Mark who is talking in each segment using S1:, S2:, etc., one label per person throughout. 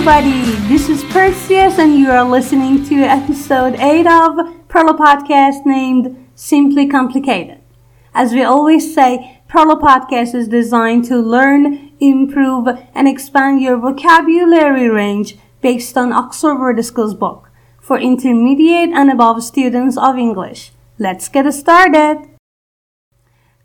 S1: Everybody. This is Perseus, and you are listening to episode 8 of Perla Podcast named Simply Complicated. As we always say, Perla Podcast is designed to learn, improve, and expand your vocabulary range based on Oxford Word Skills book for intermediate and above students of English. Let's get started.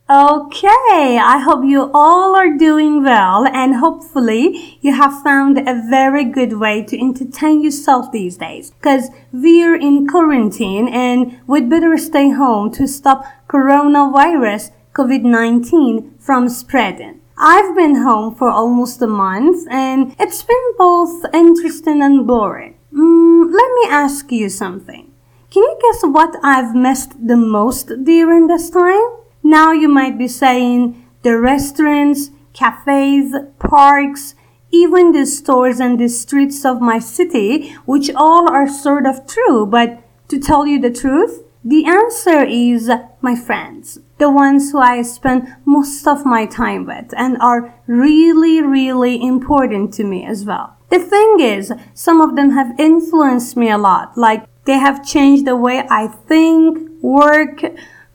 S1: Okay, I hope you all are doing well and hopefully you have found a very good way to entertain yourself these days because we're in quarantine and we'd better stay home to stop coronavirus COVID-19 from spreading. I've been home for almost a month and it's been both interesting and boring. Mm, let me ask you something. Can you guess what I've missed the most during this time? Now you might be saying the restaurants, cafes, parks, even the stores and the streets of my city, which all are sort of true, but to tell you the truth, the answer is my friends, the ones who I spend most of my time with and are really, really important to me as well. The thing is, some of them have influenced me a lot, like they have changed the way I think, work,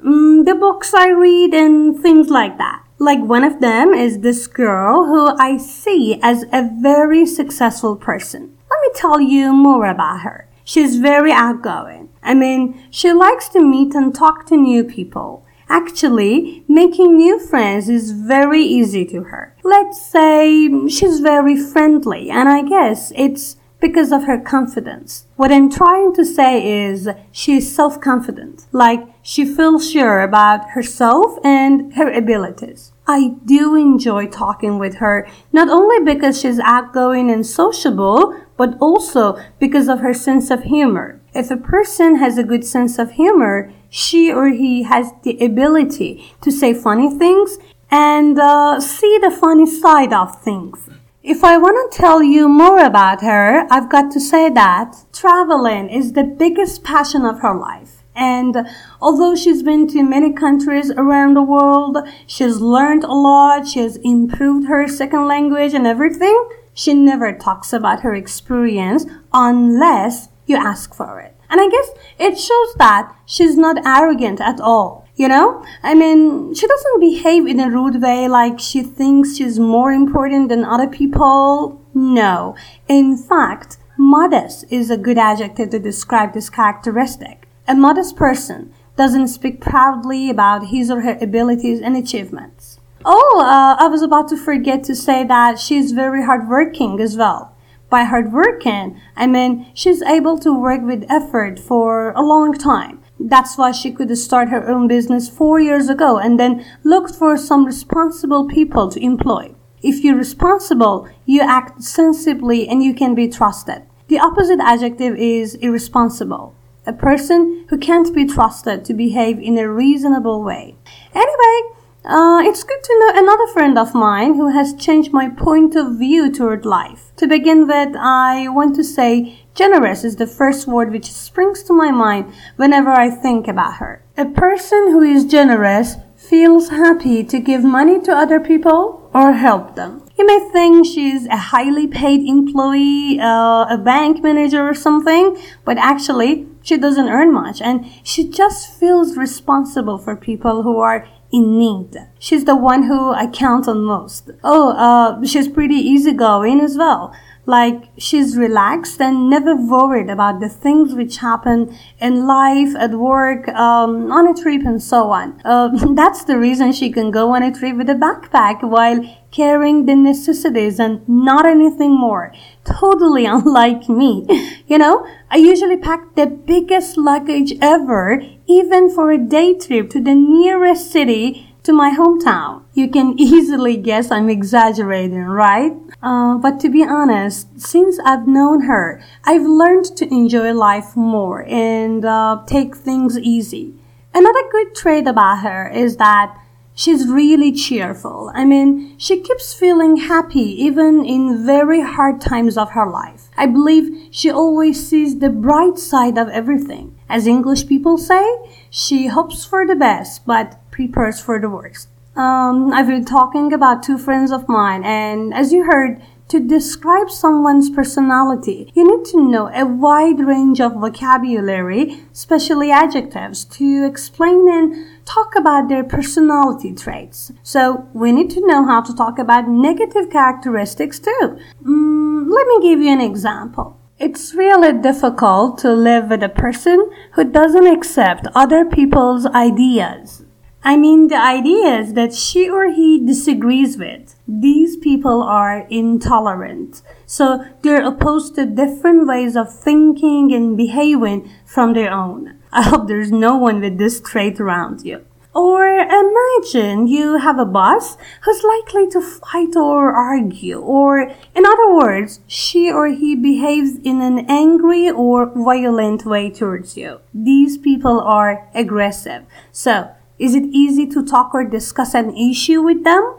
S1: mm, the books I read and things like that. Like one of them is this girl who I see as a very successful person. Let me tell you more about her. She's very outgoing. I mean, she likes to meet and talk to new people. Actually, making new friends is very easy to her. Let's say she's very friendly, and I guess it's because of her confidence. What I'm trying to say is she's self-confident, like she feels sure about herself and her abilities. I do enjoy talking with her, not only because she's outgoing and sociable, but also because of her sense of humor. If a person has a good sense of humor, she or he has the ability to say funny things and uh, see the funny side of things. If I want to tell you more about her, I've got to say that traveling is the biggest passion of her life. And although she's been to many countries around the world, she's learned a lot, she has improved her second language and everything, she never talks about her experience unless you ask for it. And I guess it shows that she's not arrogant at all. You know? I mean, she doesn't behave in a rude way like she thinks she's more important than other people. No. In fact, modest is a good adjective to describe this characteristic. A modest person doesn't speak proudly about his or her abilities and achievements. Oh, uh, I was about to forget to say that she's very hardworking as well. By hardworking, I mean she's able to work with effort for a long time. That's why she could start her own business four years ago and then looked for some responsible people to employ. If you're responsible, you act sensibly and you can be trusted. The opposite adjective is irresponsible. A person who can't be trusted to behave in a reasonable way. Anyway, uh, it's good to know another friend of mine who has changed my point of view toward life. To begin with, I want to say generous is the first word which springs to my mind whenever I think about her. A person who is generous feels happy to give money to other people or help them. You may think she's a highly paid employee, uh, a bank manager or something, but actually she doesn't earn much and she just feels responsible for people who are in need. She's the one who I count on most. Oh, uh, she's pretty easygoing as well. Like she's relaxed and never worried about the things which happen in life, at work, um, on a trip, and so on. Uh, that's the reason she can go on a trip with a backpack while carrying the necessities and not anything more. Totally unlike me. You know, I usually pack the biggest luggage ever, even for a day trip to the nearest city to my hometown. You can easily guess I'm exaggerating, right? Uh, but to be honest, since I've known her, I've learned to enjoy life more and uh, take things easy. Another good trait about her is that she's really cheerful. I mean, she keeps feeling happy even in very hard times of her life. I believe she always sees the bright side of everything. As English people say, she hopes for the best, but prepares for the worst. Um, I've been talking about two friends of mine, and as you heard, to describe someone's personality, you need to know a wide range of vocabulary, especially adjectives, to explain and talk about their personality traits. So we need to know how to talk about negative characteristics too. Mm, let me give you an example. It's really difficult to live with a person who doesn't accept other people's ideas. I mean, the ideas that she or he disagrees with. These people are intolerant. So they're opposed to different ways of thinking and behaving from their own. I hope there's no one with this trait around you. Or imagine you have a boss who's likely to fight or argue, or in other words, she or he behaves in an angry or violent way towards you. These people are aggressive. So is it easy to talk or discuss an issue with them?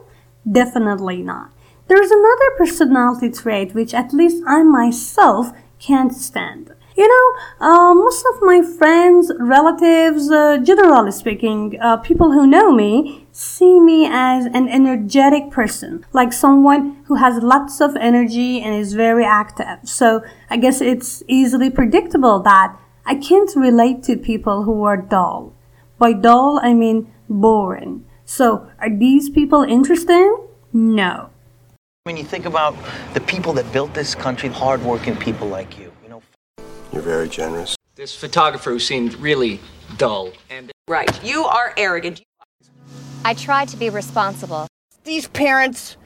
S1: Definitely not. There's another personality trait which at least I myself can't stand. You know, uh, most of my friends, relatives, uh, generally speaking, uh, people who know me, see me as an energetic person, like someone who has lots of energy and is very active. So I guess it's easily predictable that I can't relate to people who are dull. By dull, I mean boring. So, are these people interesting? No.
S2: When you think about the people that built this country, hardworking people like you, you know.
S3: You're very generous.
S4: This photographer who seemed really dull and.
S5: Right. You are arrogant.
S6: I try to be responsible.
S7: These parents,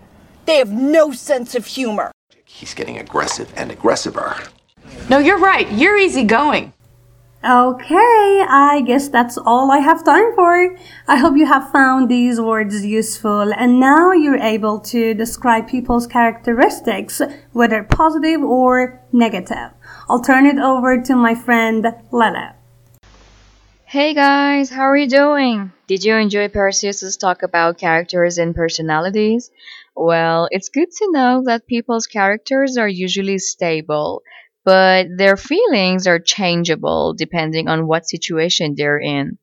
S7: they have no sense of humor.
S3: He's getting aggressive and aggressiver.
S5: No, you're right. You're easygoing.
S1: Okay, I guess that's all I have time for. I hope you have found these words useful and now you're able to describe people's characteristics, whether positive or negative. I'll turn it over to my friend Lele.
S8: Hey guys, how are you doing? Did you enjoy Perseus's talk about characters and personalities? Well, it's good to know that people's characters are usually stable but their feelings are changeable depending on what situation they're in.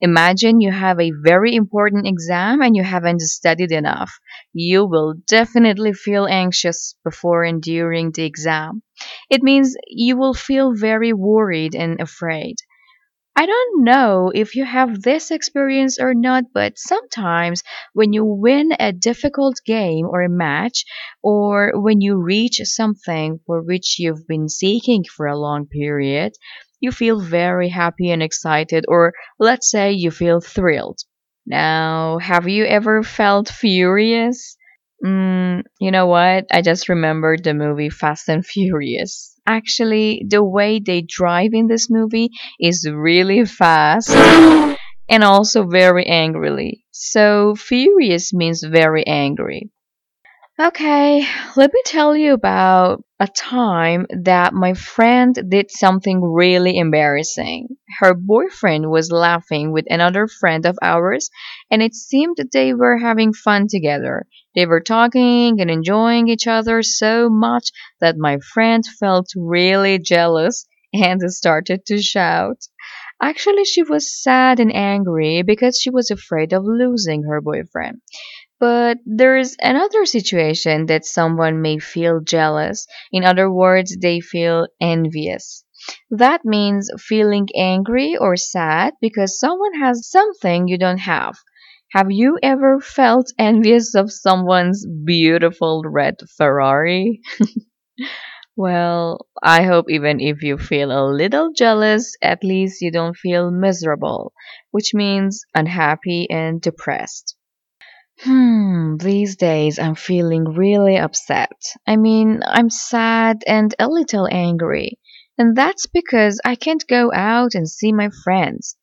S8: Imagine you have a very important exam and you haven't studied enough. You will definitely feel anxious before and during the exam. It means you will feel very worried and afraid. I don't know if you have this experience or not, but sometimes when you win a difficult game or a match, or when you reach something for which you've been seeking for a long period, you feel very happy and excited, or let's say you feel thrilled. Now, have you ever felt furious? Mm, you know what? I just remembered the movie Fast and Furious. Actually, the way they drive in this movie is really fast and also very angrily. So, furious means very angry. Okay, let me tell you about a time that my friend did something really embarrassing. Her boyfriend was laughing with another friend of ours, and it seemed that they were having fun together. They were talking and enjoying each other so much that my friend felt really jealous and started to shout. Actually, she was sad and angry because she was afraid of losing her boyfriend. But there's another situation that someone may feel jealous. In other words, they feel envious. That means feeling angry or sad because someone has something you don't have. Have you ever felt envious of someone's beautiful red Ferrari? well, I hope even if you feel a little jealous, at least you don't feel miserable, which means unhappy and depressed. Hmm, these days I'm feeling really upset. I mean, I'm sad and a little angry. And that's because I can't go out and see my friends.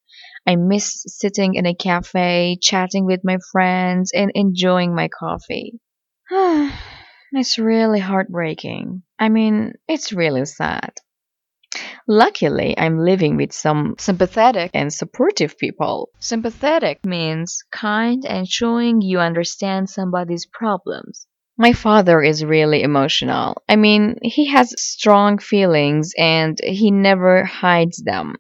S8: I miss sitting in a cafe, chatting with my friends, and enjoying my coffee. it's really heartbreaking. I mean, it's really sad. Luckily, I'm living with some sympathetic and supportive people. Sympathetic means kind and showing you understand somebody's problems. My father is really emotional. I mean, he has strong feelings and he never hides them.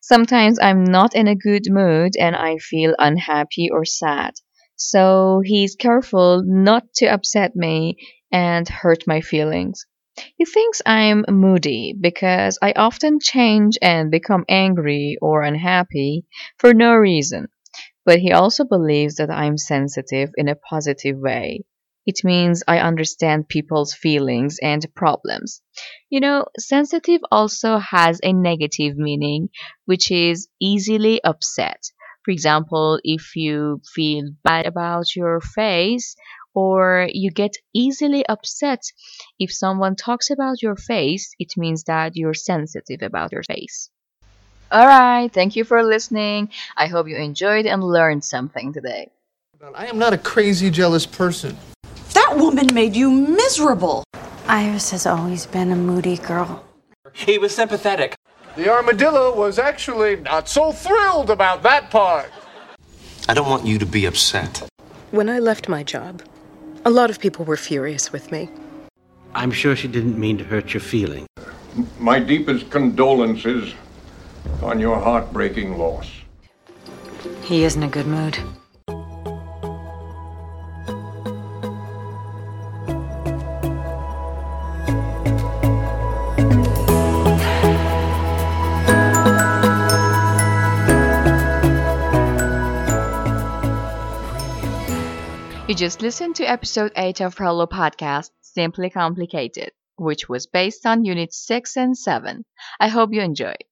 S8: Sometimes I'm not in a good mood and I feel unhappy or sad. So he's careful not to upset me and hurt my feelings. He thinks I'm moody because I often change and become angry or unhappy for no reason. But he also believes that I'm sensitive in a positive way. It means I understand people's feelings and problems. You know, sensitive also has a negative meaning, which is easily upset. For example, if you feel bad about your face or you get easily upset if someone talks about your face, it means that you're sensitive about your face. Alright, thank you for listening. I hope you enjoyed and learned something today.
S9: I am not a crazy jealous person.
S7: That woman made you miserable.
S10: Iris has always been a moody girl.
S4: He was sympathetic.
S9: The armadillo was actually not so thrilled about that part.
S2: I don't want you to be upset.
S10: When I left my job, a lot of people were furious with me.
S11: I'm sure she didn't mean to hurt your feelings.
S12: My deepest condolences on your heartbreaking loss.
S10: He is in a good mood.
S8: You just listened to episode 8 of Prolo Podcast, Simply Complicated, which was based on units 6 and 7. I hope you enjoyed.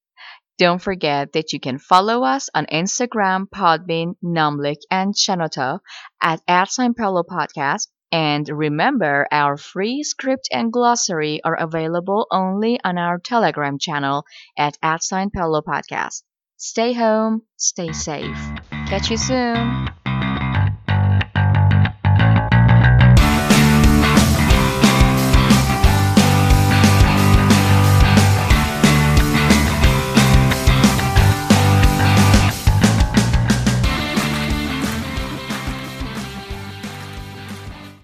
S8: Don't forget that you can follow us on Instagram, Podbean, Namlik, and Shenoto at Prolo Podcast. And remember, our free script and glossary are available only on our Telegram channel at at Prolo Podcast. Stay home, stay safe. Catch you soon.